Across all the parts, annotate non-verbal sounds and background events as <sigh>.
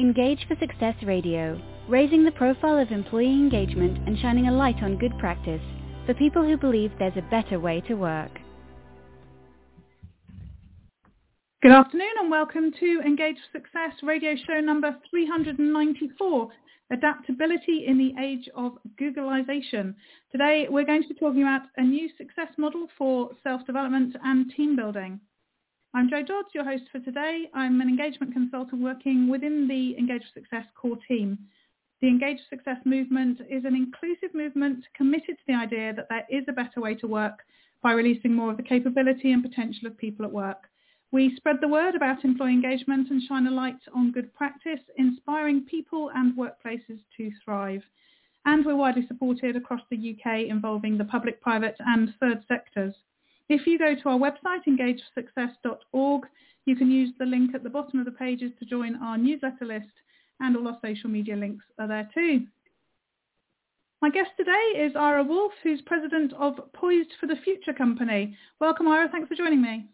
Engage for Success Radio, raising the profile of employee engagement and shining a light on good practice for people who believe there's a better way to work. Good afternoon and welcome to Engage for Success radio show number 394, Adaptability in the Age of Googlization. Today we're going to be talking about a new success model for self-development and team building. I'm Jo Dodds, your host for today. I'm an engagement consultant working within the Engage Success core team. The Engage Success movement is an inclusive movement committed to the idea that there is a better way to work by releasing more of the capability and potential of people at work. We spread the word about employee engagement and shine a light on good practice, inspiring people and workplaces to thrive. And we're widely supported across the UK involving the public, private and third sectors. If you go to our website, engageforsuccess.org, you can use the link at the bottom of the pages to join our newsletter list and all our social media links are there too. My guest today is Ira Wolfe, who's president of Poised for the Future Company. Welcome, Ira. Thanks for joining me.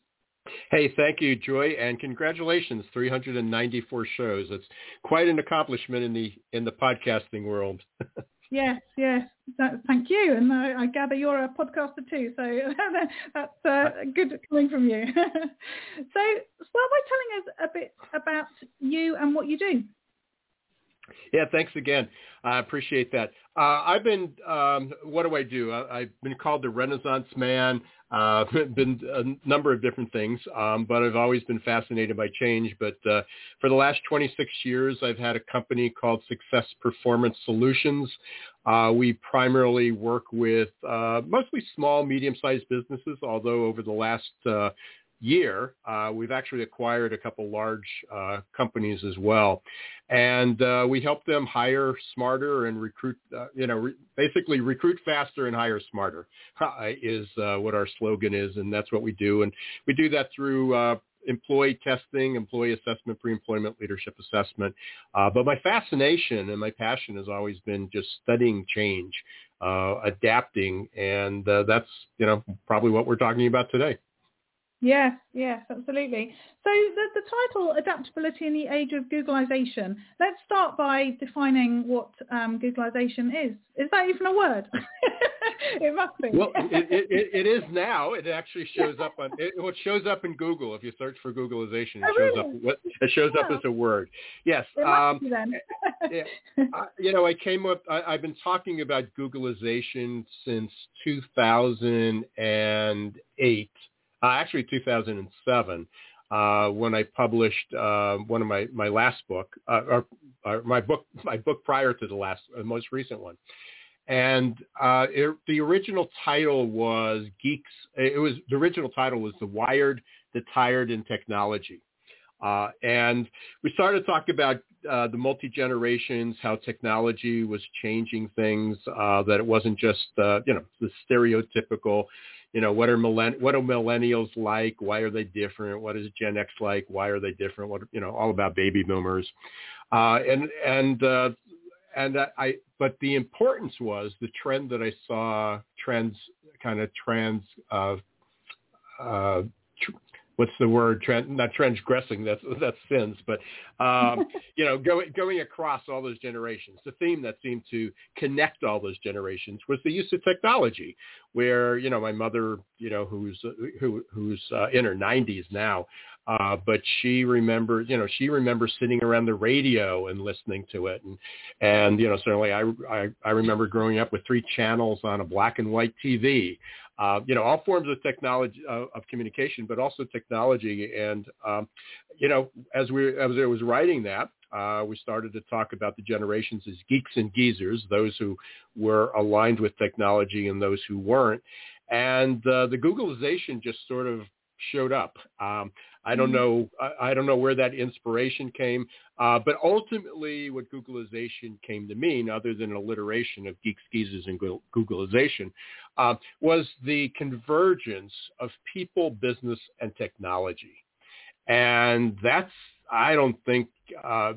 Hey, thank you, Joy, and congratulations, 394 shows. It's quite an accomplishment in the in the podcasting world. <laughs> Yes, yes. That, thank you. And I, I, gather you're a podcaster too, so <laughs> that's uh, good coming from you. <laughs> so start by telling us a bit about you and what you do. Yeah, thanks again. I appreciate that. Uh, I've been, um, what do I do? I, have been called the Renaissance Man. Uh, <laughs> been a number of different things, um, but I've always been fascinated by change. But uh, for the last 26 years, I've had a company called Success Performance Solutions. Uh, we primarily work with uh, mostly small, medium-sized businesses, although over the last uh, year, uh, we've actually acquired a couple large uh, companies as well, and uh, we help them hire smarter and recruit. Uh, you know, re- basically recruit faster and hire smarter <laughs> is uh, what our slogan is, and that's what we do. And we do that through uh, employee testing, employee assessment, pre-employment leadership assessment. Uh, but my fascination and my passion has always been just studying change, uh, adapting, and uh, that's you know probably what we're talking about today. Yes, yes, absolutely. So the, the title, Adaptability in the Age of Googlization. Let's start by defining what um, Googlization is. Is that even a word? <laughs> it must be. Well, it, it, it is <laughs> now. It actually shows up on, it, well, it shows up in Google. If you search for Googlization, it oh, shows really? up, it shows up as a word. Yes. Um, be then. yeah, <laughs> eh, I, you know, I came up, I, I've been talking about Googlization since 2008 uh, actually 2007, uh, when I published uh, one of my, my last book, uh, or, or, my book my book prior to the last uh, most recent one, and uh, it, the original title was Geeks. It was the original title was The Wired, the Tired, and Technology. And we started to talk about the multi-generations, how technology was changing things, that it wasn't just, you know, the stereotypical, you know, what are millenn- what are millennials like? Why are they different? What is Gen X like? Why are they different? What, you know, all about baby boomers. Uh, and, and, uh, and I, but the importance was the trend that I saw trends kind of trans, uh, uh, what's the word? Trend, not transgressing. That's that's sins, but um, <laughs> you know, going going across all those generations. The theme that seemed to connect all those generations was the use of technology. Where you know, my mother, you know, who's who who's uh, in her 90s now, uh, but she remembers, you know, she remembers sitting around the radio and listening to it, and and you know, certainly I I, I remember growing up with three channels on a black and white TV uh, you know, all forms of technology uh, of communication, but also technology. And um, you know, as we as I was writing that, uh, we started to talk about the generations as geeks and geezers, those who were aligned with technology and those who weren't. And uh, the Googlization just sort of showed up. Um, I don't mm-hmm. know. I, I, don't know where that inspiration came, uh, but ultimately, what Googlization came to mean, other than an alliteration of geeks, geezers, and Googlization, uh, was the convergence of people, business, and technology. And that's, I don't think, uh,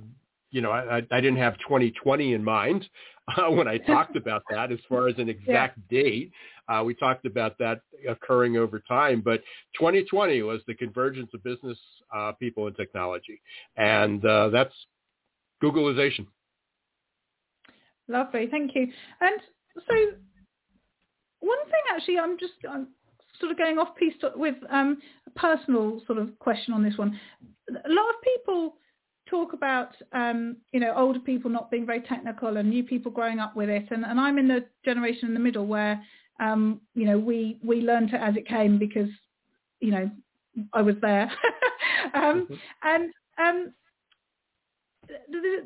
you know, I, I didn't have 2020 in mind <laughs> uh, when I talked about that as far as an exact yeah. date. Uh, we talked about that occurring over time, but 2020 was the convergence of business uh, people and technology, and uh, that's Googlization. Lovely, thank you. And so, one thing actually, I'm just I'm sort of going off piece with um, a personal sort of question on this one. A lot of people talk about um, you know older people not being very technical and new people growing up with it, and, and I'm in the generation in the middle where um, you know we we learned it as it came because you know I was there, <laughs> um, mm-hmm. and um,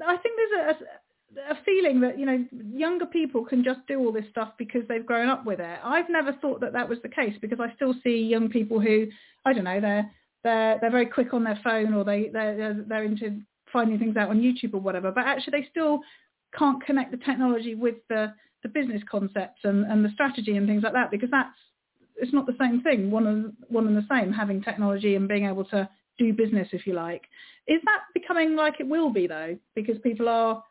I think there's a, a feeling that you know younger people can just do all this stuff because they've grown up with it. I've never thought that that was the case because I still see young people who I don't know they're they're they're very quick on their phone or they they're they're into finding things out on YouTube or whatever, but actually they still can't connect the technology with the the business concepts and, and the strategy and things like that because that's it's not the same thing one and one and the same having technology and being able to do business if you like is that becoming like it will be though because people are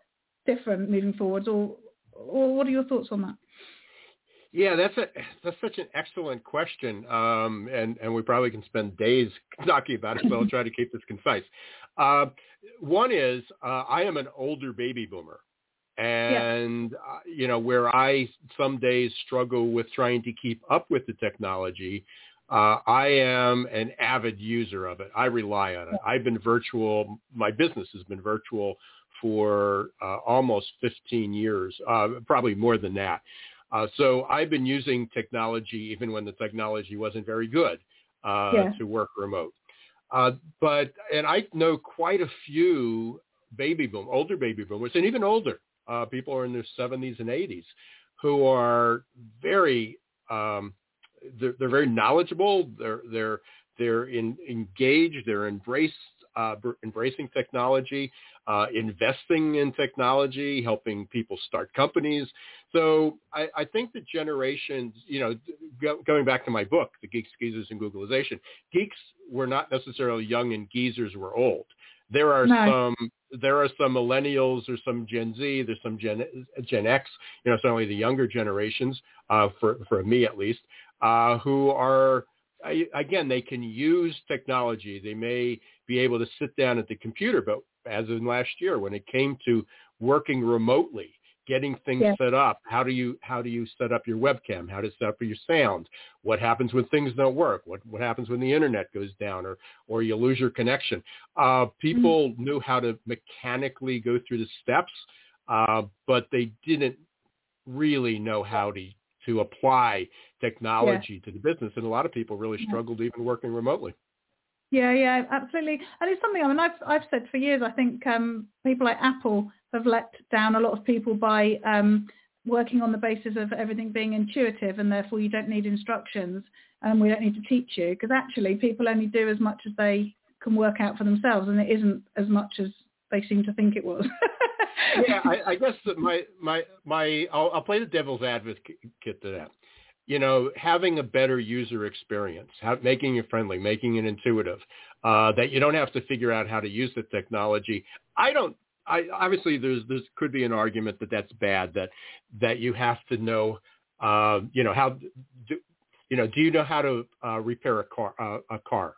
different moving forwards, or or what are your thoughts on that? Yeah, that's a that's such an excellent question, um, and and we probably can spend days <laughs> talking about it. So I'll try to keep this concise. Uh, one is uh, I am an older baby boomer, and yeah. uh, you know where I some days struggle with trying to keep up with the technology. Uh, I am an avid user of it. I rely on it. I've been virtual. My business has been virtual for uh, almost 15 years, uh, probably more than that. Uh, so I've been using technology even when the technology wasn't very good uh, yeah. to work remote. Uh, but and I know quite a few baby boom, older baby boomers, and even older uh, people are in their 70s and 80s who are very um, they're, they're very knowledgeable. They're they're they're in, engaged. They're embraced uh, embracing technology, uh, investing in technology, helping people start companies. So I, I think the generations, you know, go, going back to my book, The Geeks, Geezers, and Googlization, geeks were not necessarily young and geezers were old. There are no. some there are some millennials, there's some Gen Z, there's some Gen Gen X, you know, certainly the younger generations, uh, for for me at least, uh, who are again they can use technology. They may be able to sit down at the computer. But as in last year, when it came to working remotely, getting things yeah. set up, how do you how do you set up your webcam? How to set up your sound? What happens when things don't work? What what happens when the internet goes down or or you lose your connection? Uh, people mm-hmm. knew how to mechanically go through the steps, uh, but they didn't really know how to to apply technology yeah. to the business, and a lot of people really struggled even working remotely. Yeah, yeah, absolutely. And it's something I mean I've I've said for years. I think um, people like Apple have let down a lot of people by um, working on the basis of everything being intuitive, and therefore you don't need instructions, and we don't need to teach you because actually people only do as much as they can work out for themselves, and it isn't as much as they seem to think it was. yeah, I, I <laughs> guess that my my my I'll, I'll play the devil's advocate to that you know, having a better user experience, how, making it friendly, making it intuitive, uh, that you don't have to figure out how to use the technology. I don't. I obviously there's there's could be an argument that that's bad. That that you have to know, uh, you know, how, do, you know, do you know how to uh, repair a car? Uh, a car,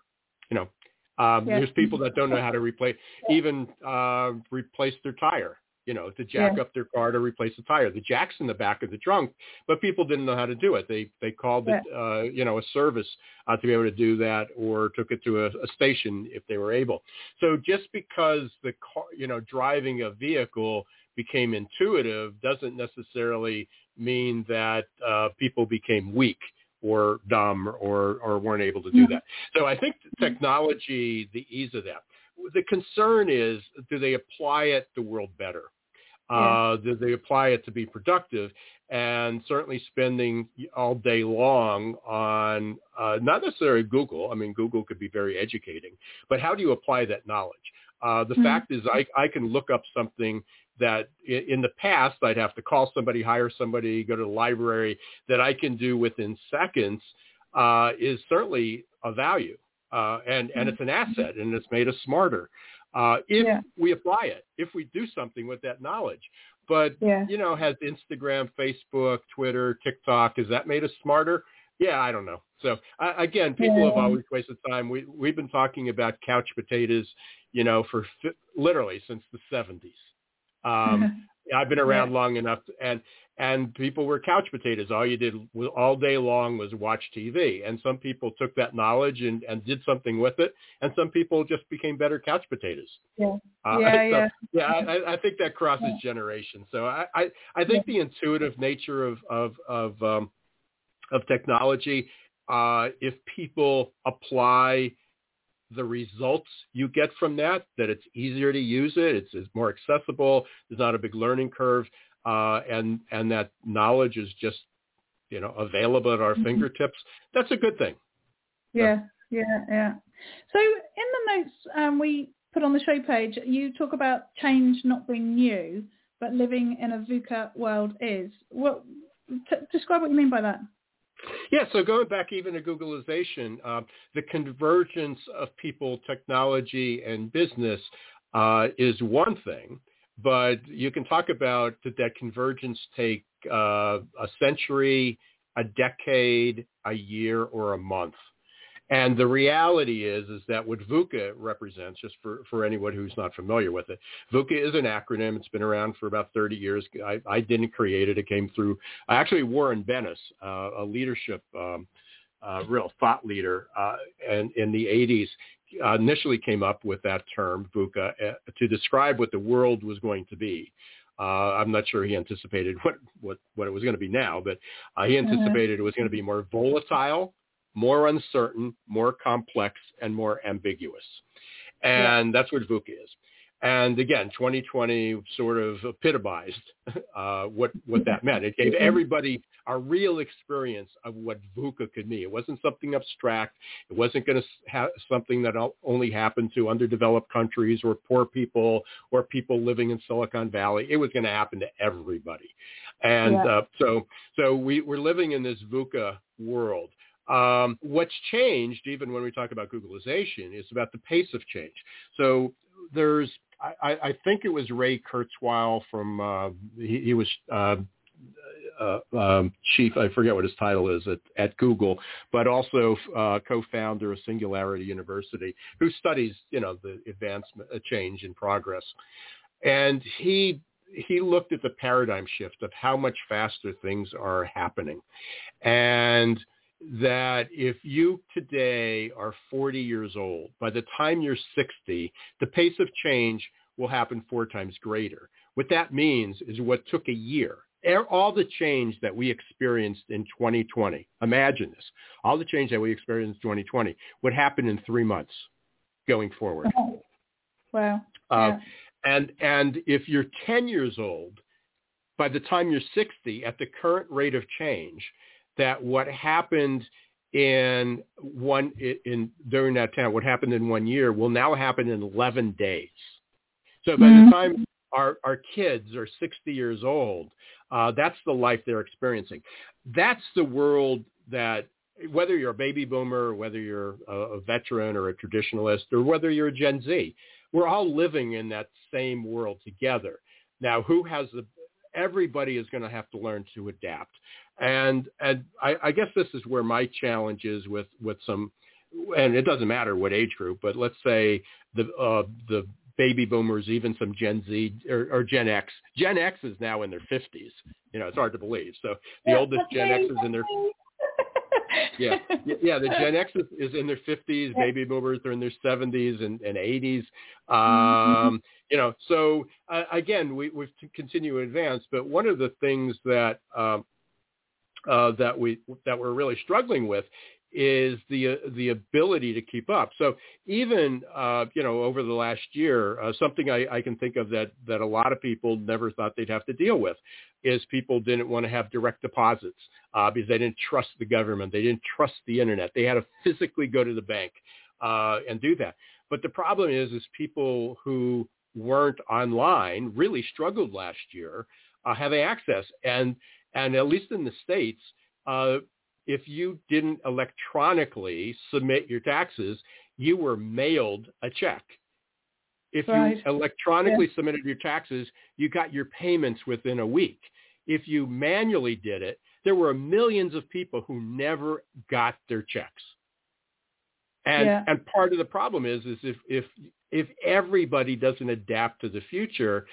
you know. Um, There's people that don't know how to replace even uh, replace their tire you know, to jack yeah. up their car to replace the tire. The jack's in the back of the trunk, but people didn't know how to do it. They they called yeah. it, uh, you know, a service uh, to be able to do that, or took it to a, a station if they were able. So just because the car, you know, driving a vehicle became intuitive doesn't necessarily mean that uh, people became weak or dumb or or weren't able to do that. So I think technology, the ease of that. The concern is, do they apply it the world better? Uh, do they apply it to be productive? And certainly spending all day long on uh, not necessarily Google. I mean, Google could be very educating, but how do you apply that knowledge? Uh, the mm-hmm. fact is, I, I can look up something that in the past I'd have to call somebody, hire somebody, go to the library that I can do within seconds uh, is certainly a value. Uh, and, and it's an mm-hmm. asset and it's made us smarter uh, if yeah. we apply it, if we do something with that knowledge. But, yeah. you know, has Instagram, Facebook, Twitter, TikTok, has that made us smarter? Yeah, I don't know. So uh, again, people yeah. have always wasted time. We, we've been talking about couch potatoes, you know, for fi- literally since the 70s. Um, <laughs> I've been around yeah. long enough, and and people were couch potatoes. All you did all day long was watch TV. And some people took that knowledge and, and did something with it. And some people just became better couch potatoes. Yeah, uh, yeah, so, yeah. yeah I, I think that crosses yeah. generations. So I, I, I think yeah. the intuitive nature of of of, um, of technology, uh, if people apply the results you get from that, that it's easier to use it, it's, it's more accessible, there's not a big learning curve, uh, and and that knowledge is just you know available at our mm-hmm. fingertips. That's a good thing. Yeah, yeah, yeah. So in the notes um, we put on the show page, you talk about change not being new, but living in a VUCA world is. What t- describe what you mean by that? Yeah, so going back even to Googlization, uh, the convergence of people, technology, and business uh, is one thing but you can talk about did that convergence take uh, a century, a decade, a year, or a month? And the reality is, is that what VUCA represents, just for, for anyone who's not familiar with it, VUCA is an acronym. It's been around for about 30 years. I, I didn't create it. It came through actually Warren Bennis, uh, a leadership, um, uh, real thought leader, uh, and in the 80s uh, initially came up with that term, VUCA, uh, to describe what the world was going to be. Uh, I'm not sure he anticipated what, what, what it was going to be now, but uh, he mm-hmm. anticipated mm-hmm. it was going to be more volatile, more uncertain, more complex, and more ambiguous. And yeah. that's what VUCA is. And again, 2020 sort of epitomized uh, what what that meant. It gave everybody a real experience of what VUCA could mean. It wasn't something abstract. It wasn't going to have something that only happened to underdeveloped countries or poor people or people living in Silicon Valley. It was going to happen to everybody. And yeah. uh, so so we, we're living in this VUCA world. Um, what's changed, even when we talk about Googlization, is about the pace of change. So there's I, I think it was Ray Kurzweil from uh, he, he was uh, uh, um, chief, I forget what his title is at, at Google, but also uh, co-founder of Singularity University, who studies, you know, the advancement, uh, change and progress. And he he looked at the paradigm shift of how much faster things are happening, and that if you today are 40 years old, by the time you're 60, the pace of change will happen four times greater. What that means is what took a year, all the change that we experienced in 2020, imagine this, all the change that we experienced in 2020 would happen in three months going forward. Wow. Uh, yeah. And, and if you're 10 years old, by the time you're 60, at the current rate of change, that what happened in one in during that time, what happened in one year will now happen in 11 days. So by mm-hmm. the time our, our kids are 60 years old, uh, that's the life they're experiencing. That's the world that whether you're a baby boomer or whether you're a, a veteran or a traditionalist or whether you're a Gen Z, we're all living in that same world together. Now, who has the everybody is going to have to learn to adapt. And and I, I guess this is where my challenge is with with some, and it doesn't matter what age group, but let's say the uh, the baby boomers, even some Gen Z or, or Gen X. Gen X is now in their fifties. You know, it's hard to believe. So the yeah, oldest Gen X is in their <laughs> yeah, yeah. The Gen X is, is in their fifties. Yeah. Baby boomers are in their seventies and eighties. Mm-hmm. Um, you know, so uh, again, we we continue to advance. But one of the things that um, uh, that we that we're really struggling with is the uh, the ability to keep up. So even uh, you know over the last year, uh, something I, I can think of that that a lot of people never thought they'd have to deal with is people didn't want to have direct deposits uh, because they didn't trust the government, they didn't trust the internet, they had to physically go to the bank uh, and do that. But the problem is, is people who weren't online really struggled last year uh, having access, and and at least in the states, uh, if you didn't electronically submit your taxes, you were mailed a check. If right. you electronically yeah. submitted your taxes, you got your payments within a week. If you manually did it, there were millions of people who never got their checks. And yeah. and part of the problem is is if if if everybody doesn't adapt to the future,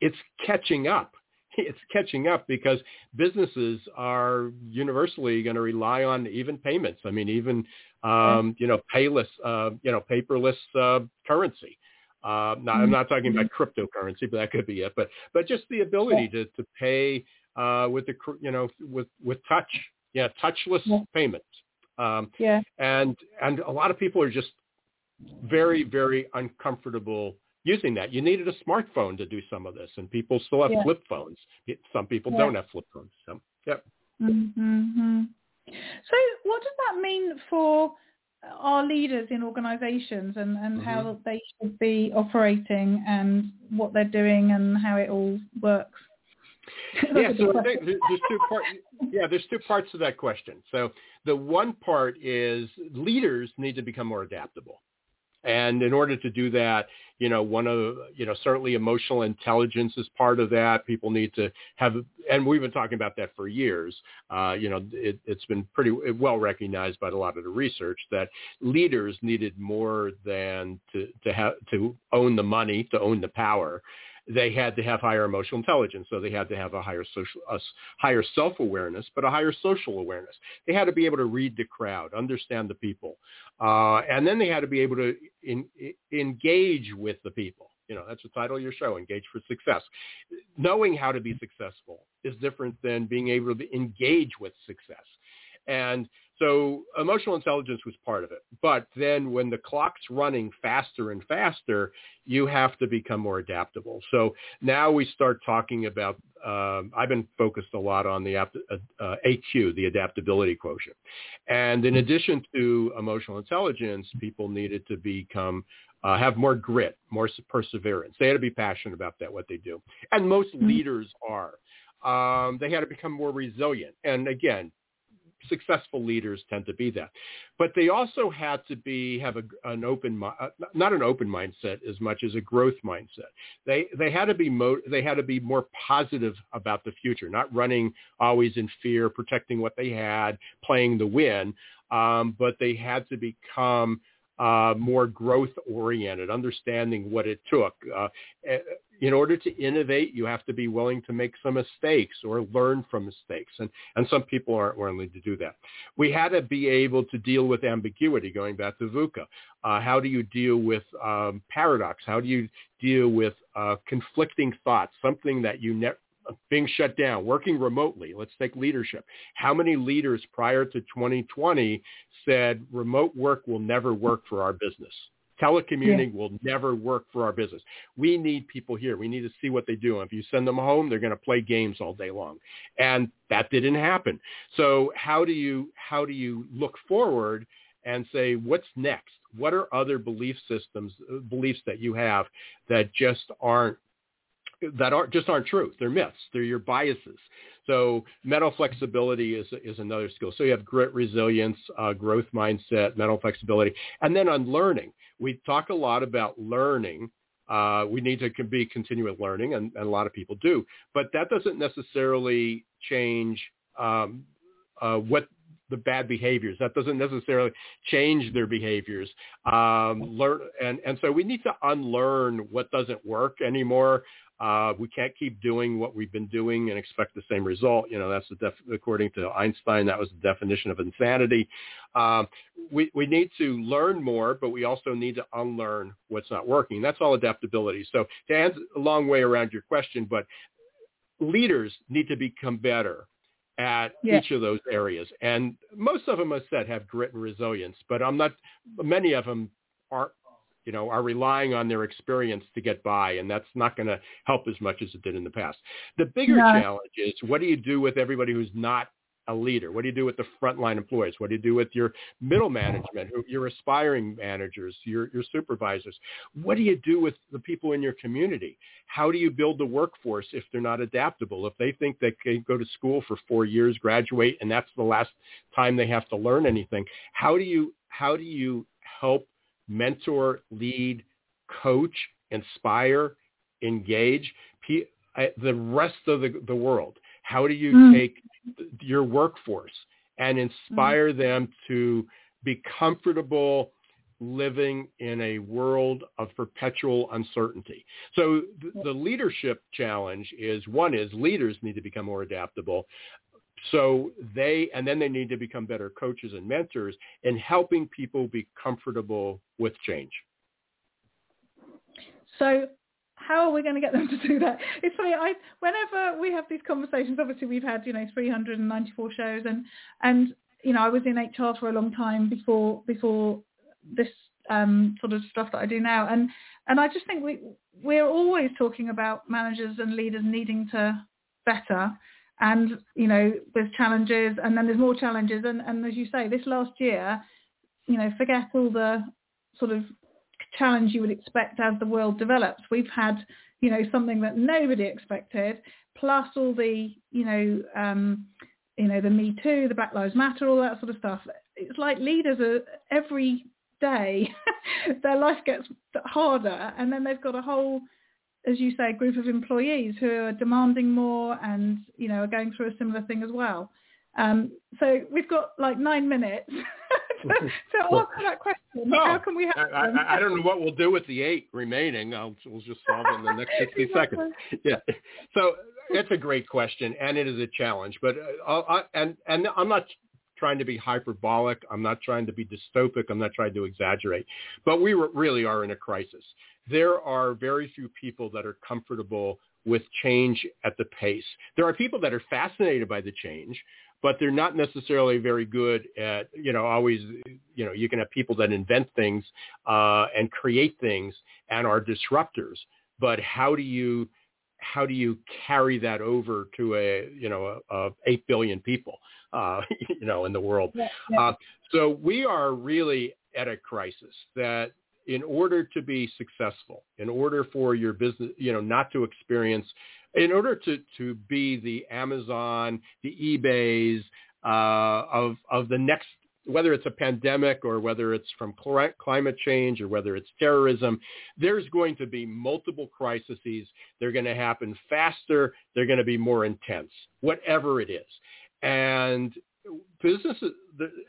it's catching up. <laughs> It's catching up because businesses are universally going to rely on even payments. I mean, even um, you know, payless, uh, you know, paperless uh, currency. Uh, not, I'm not talking about cryptocurrency, but that could be it. But but just the ability to to pay uh, with the you know with with touch, yeah, touchless yeah. payments. Um, yeah. And and a lot of people are just very very uncomfortable using that. You needed a smartphone to do some of this, and people still have yeah. flip phones. Some people yeah. don't have flip phones. So, yep. Mm-hmm. So, what does that mean for our leaders in organisations and, and mm-hmm. how they should be operating and what they're doing and how it all works? yeah, so there's two parts. Yeah, there's two parts to that question. So the one part is leaders need to become more adaptable. And in order to do that, you know, one of, you know, certainly emotional intelligence is part of that. People need to have, and we've been talking about that for years. Uh, you know, it, it's been pretty well recognized by a lot of the research that leaders needed more than to, to have, to own the money, to own the power they had to have higher emotional intelligence. So they had to have a higher social, a higher self-awareness, but a higher social awareness. They had to be able to read the crowd, understand the people, uh, and then they had to be able to in, in, engage with the people. You know, that's the title of your show, Engage for Success. Knowing how to be successful is different than being able to engage with success. And so emotional intelligence was part of it. But then when the clock's running faster and faster, you have to become more adaptable. So now we start talking about, um, I've been focused a lot on the uh, uh, AQ, the adaptability quotient. And in addition to emotional intelligence, people needed to become uh, have more grit, more perseverance. They had to be passionate about that, what they do. And most mm-hmm. leaders are. Um, they had to become more resilient. And again, successful leaders tend to be that. But they also had to be have a, an open, uh, not an open mindset as much as a growth mindset. They they had to be mo- they had to be more positive about the future, not running always in fear, protecting what they had, playing the win. Um, but they had to become uh, more growth oriented, understanding what it took. Uh, eh, in order to innovate, you have to be willing to make some mistakes or learn from mistakes. And, and some people aren't willing to do that. We had to be able to deal with ambiguity, going back to VUCA. Uh, how do you deal with um, paradox? How do you deal with uh, conflicting thoughts, something that you ne- being shut down, working remotely. Let's take leadership. How many leaders prior to 2020 said remote work will never work for our business? Telecommuting yeah. will never work for our business. We need people here. We need to see what they do. And if you send them home, they're going to play games all day long. And that didn't happen. So how do you how do you look forward and say what's next? What are other belief systems beliefs that you have that just aren't that aren't just aren't true. They're myths. They're your biases. So mental flexibility is is another skill. So you have grit, resilience, uh, growth mindset, mental flexibility, and then on learning. We talk a lot about learning. Uh, we need to be continuous learning, and, and, a lot of people do. But that doesn't necessarily change um, uh, what the bad behaviors. That doesn't necessarily change their behaviors. Um, learn and and so we need to unlearn what doesn't work anymore. Uh, we can't keep doing what we've been doing and expect the same result. You know, that's the def- according to Einstein, that was the definition of insanity. Um, we, we need to learn more, but we also need to unlearn what's not working. That's all adaptability. So to answer a long way around your question, but leaders need to become better at yeah. each of those areas. And most of them, as I said, have grit and resilience, but I'm not, many of them aren't you know, are relying on their experience to get by, and that's not going to help as much as it did in the past. The bigger challenge is what do you do with everybody who's not a leader? What do you do with the frontline employees? What do you do with your middle management, your aspiring managers, your, your supervisors? What do you do with the people in your community? How do you build the workforce if they're not adaptable? If they think they can go to school for four years, graduate, and that's the last time they have to learn anything, how do you how do you help mentor, lead, coach, inspire, engage the rest of the, the world? How do you mm. take your workforce and inspire mm. them to be comfortable living in a world of perpetual uncertainty. So th- the leadership challenge is one is leaders need to become more adaptable. So they, and then they need to become better coaches and mentors in helping people be comfortable with change. So how are we going to get them to do that? It's funny. I whenever we have these conversations, obviously we've had you know 394 shows, and and you know I was in HR for a long time before before this um, sort of stuff that I do now, and and I just think we we're always talking about managers and leaders needing to better, and you know there's challenges, and then there's more challenges, and and as you say, this last year, you know, forget all the sort of challenge you would expect as the world develops. We've had, you know, something that nobody expected, plus all the, you know, um, you know, the Me Too, the Black Lives Matter, all that sort of stuff. It's like leaders are every day, <laughs> their life gets harder, and then they've got a whole, as you say, a group of employees who are demanding more and, you know, are going through a similar thing as well. Um, so we've got like nine minutes <laughs> to answer that question. No, How can we help I, I, I, don't know what we'll do with the eight remaining. I'll, we'll just solve it in the next <laughs> 60 seconds. Yeah. So it's a great question, and it is a challenge. But uh, I, and and I'm not trying to be hyperbolic. I'm not trying to be dystopic. I'm not trying to exaggerate. But we really are in a crisis. There are very few people that are comfortable with change at the pace. There are people that are fascinated by the change, but they're not necessarily very good at, you know, always, you know, you can have people that invent things uh, and create things and are disruptors, but how do you how do you carry that over to a you know a, a eight billion people uh, <laughs> you know in the world? Yeah, yeah. Uh, so we are really at a crisis that in order to be successful, in order for your business, you know, not to experience, in order to, to be the Amazon, the eBays uh, of, of the next, whether it's a pandemic or whether it's from climate change or whether it's terrorism, there's going to be multiple crises. They're going to happen faster. They're going to be more intense, whatever it is. And businesses,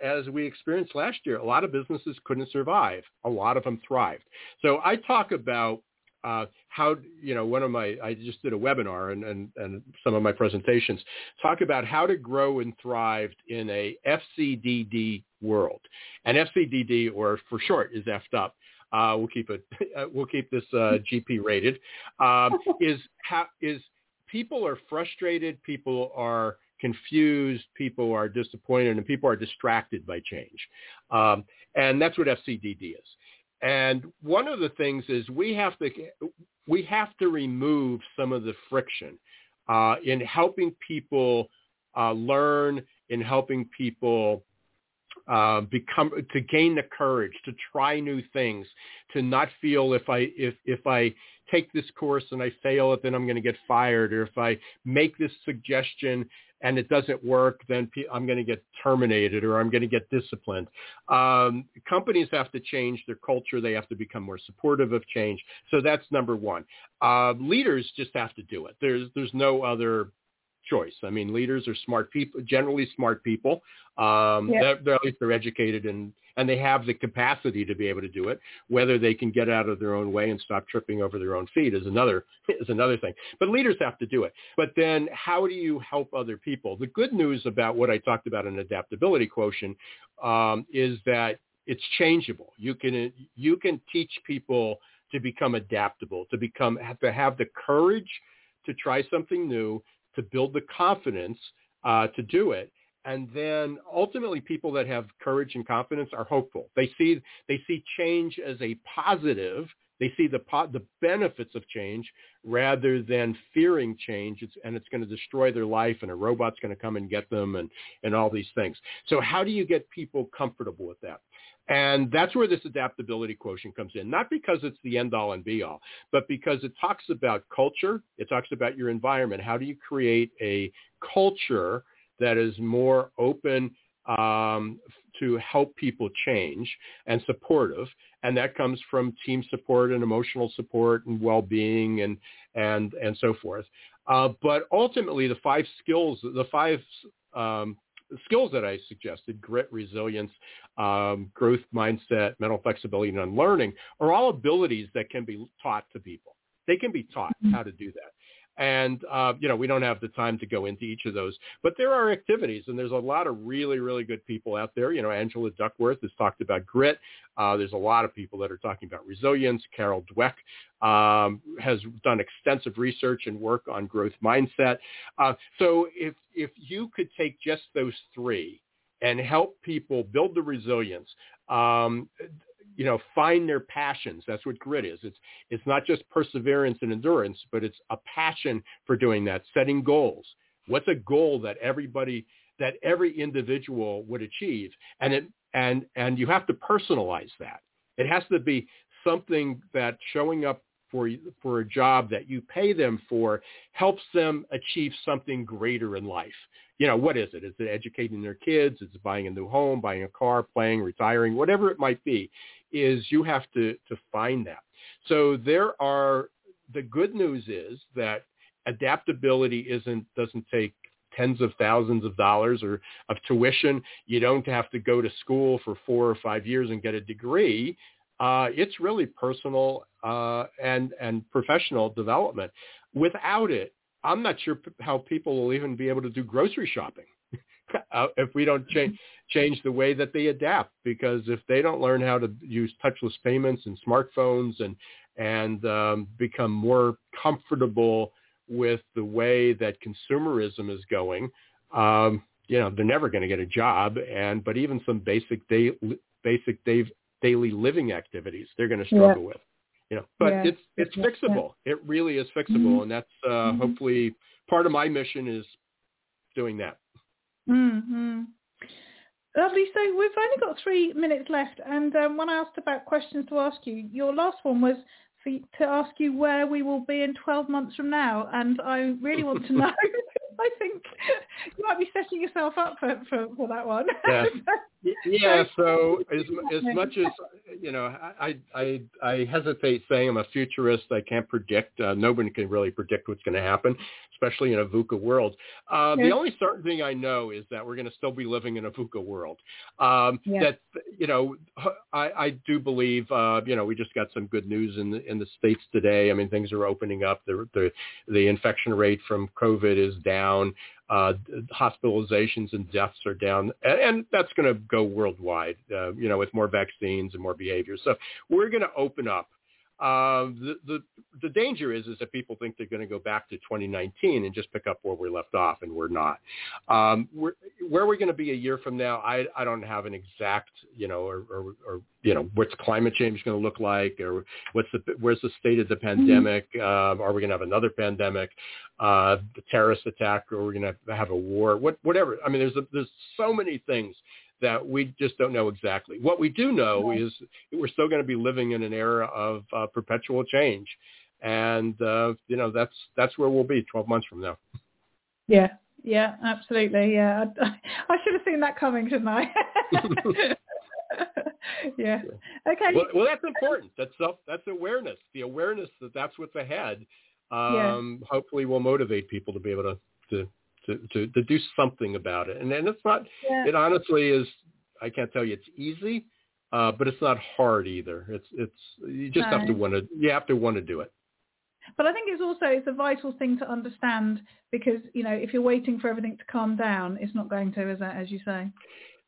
as we experienced last year, a lot of businesses couldn't survive. A lot of them thrived. So I talk about uh, how, you know, one of my, I just did a webinar and, and, and some of my presentations talk about how to grow and thrive in a FCDD world. And FCDD, or for short, is effed up. Uh, we'll keep it, <laughs> we'll keep this uh, <laughs> GP rated, um, is, how, is people are frustrated, people are confused, people are disappointed, and people are distracted by change. Um, and that's what FCDD is. And one of the things is we have to we have to remove some of the friction uh, in helping people uh, learn, in helping people uh, become to gain the courage to try new things, to not feel if I if if I take this course and I fail it, then I'm going to get fired, or if I make this suggestion and it doesn't work, then I'm going to get terminated or I'm going to get disciplined. Um, companies have to change their culture. They have to become more supportive of change. So that's number one. Uh, leaders just have to do it. There's there's no other choice. I mean, leaders are smart people, generally smart people. Um, yeah. they're, they're, at least they're educated and and they have the capacity to be able to do it. Whether they can get out of their own way and stop tripping over their own feet is another <laughs> is another thing. But leaders have to do it. But then, how do you help other people? The good news about what I talked about in adaptability quotient um, is that it's changeable. You can you can teach people to become adaptable, to become have to have the courage to try something new, to build the confidence uh, to do it. And then ultimately people that have courage and confidence are hopeful. They see, they see change as a positive. They see the, po- the benefits of change rather than fearing change it's, and it's going to destroy their life and a robot's going to come and get them and, and all these things. So how do you get people comfortable with that? And that's where this adaptability quotient comes in, not because it's the end all and be all, but because it talks about culture. It talks about your environment. How do you create a culture that is more open um, to help people change and supportive. And that comes from team support and emotional support and well-being and, and, and so forth. Uh, but ultimately, the five skills, the five um, skills that I suggested, grit, resilience, um, growth mindset, mental flexibility, and unlearning, are all abilities that can be taught to people. They can be taught mm-hmm. how to do that. And, uh, you know, we don't have the time to go into each of those. But there are activities, and there's a lot of really, really good people out there. You know, Angela Duckworth has talked about grit. Uh, there's a lot of people that are talking about resilience. Carol Dweck um, has done extensive research and work on growth mindset. Uh, so if, if you could take just those three and help people build the resilience, um, you know, find their passions. That's what grit is. It's it's not just perseverance and endurance, but it's a passion for doing that, setting goals. What's a goal that everybody that every individual would achieve? And it and and you have to personalize that. It has to be something that showing up for for a job that you pay them for helps them achieve something greater in life. You know, what is it? Is it educating their kids? Is it buying a new home, buying a car, playing, retiring, whatever it might be? Is you have to, to find that. So there are, the good news is that adaptability isn't, doesn't take tens of thousands of dollars or of tuition. You don't have to go to school for four or five years and get a degree. Uh, it's really personal uh, and and professional development. Without it, I'm not sure how people will even be able to do grocery shopping if we don't change change the way that they adapt because if they don't learn how to use touchless payments and smartphones and and um, become more comfortable with the way that consumerism is going, um, you know, they're never going to get a job. And but even some basic day, basic day, daily living activities, they're going to struggle yeah. with. You know, but yeah. it's it's fixable. Yeah. It really is fixable, mm-hmm. and that's uh, mm-hmm. hopefully part of my mission is doing that. Mm-hmm. Lovely. So we've only got three minutes left, and um, when I asked about questions to ask you, your last one was for, to ask you where we will be in 12 months from now, and I really want to <laughs> know. I think you might be setting yourself up for, for, for that one. Yeah. <laughs> yeah. So as as much as you know, I I I hesitate saying I'm a futurist. I can't predict. Uh, nobody can really predict what's going to happen especially in a VUCA world. Uh, yes. The only certain thing I know is that we're going to still be living in a VUCA world. Um, yes. That you know, I, I do believe. Uh, you know, we just got some good news in the in the states today. I mean, things are opening up. The the, the infection rate from COVID is down. Uh, hospitalizations and deaths are down, and, and that's going to go worldwide. Uh, you know, with more vaccines and more behavior. So we're going to open up. Uh, the, the the danger is is that people think they're going to go back to 2019 and just pick up where we left off, and we're not. Um, we're, where we're going to be a year from now, I I don't have an exact you know or or, or you know what's climate change going to look like, or what's the where's the state of the mm-hmm. pandemic? Mm-hmm. Uh, are we going to have another pandemic? Uh, the terrorist attack, or we're we going to have a war? What whatever. I mean, there's a, there's so many things that we just don't know exactly. What we do know is we're still going to be living in an era of uh, perpetual change, and uh, you know that's that's where we'll be 12 months from now. Yeah, yeah, absolutely. Yeah, I, <laughs> I should have seen that coming, shouldn't I? <laughs> yeah. Okay. Well, well, that's important. That's self. That's awareness. The awareness that that's what's ahead. Um, yeah. Hopefully, will motivate people to be able to to to, to, to do something about it. And and it's not, yeah. it honestly is, I can't tell you it's easy, uh, but it's not hard either. It's, it's, you just no. have to want to, you have to want to do it. But I think it's also, it's a vital thing to understand because, you know, if you're waiting for everything to calm down, it's not going to, is that, as you say?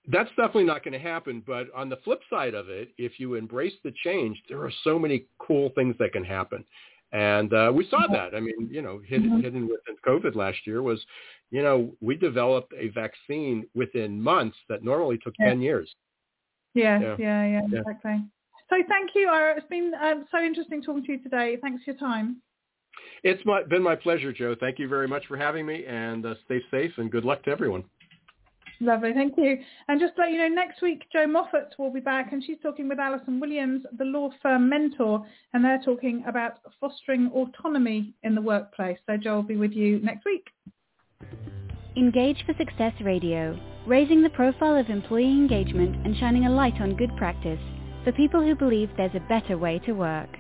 That's definitely not going to happen. But on the flip side of it, if you embrace the change, there are so many cool things that can happen. And uh, we saw that. I mean, you know, hidden, mm-hmm. hidden within COVID last year was, you know, we developed a vaccine within months that normally took yeah. 10 years. Yeah, yeah, yeah, yeah, yeah. exactly. So thank you, Ira. It's been um, so interesting talking to you today. Thanks for your time. It's my, been my pleasure, Jo. Thank you very much for having me, and uh, stay safe and good luck to everyone. Lovely, thank you. And just to let you know, next week Jo Moffat will be back and she's talking with Alison Williams, the law firm mentor, and they're talking about fostering autonomy in the workplace. So Jo will be with you next week. Engage for Success Radio, raising the profile of employee engagement and shining a light on good practice for people who believe there's a better way to work.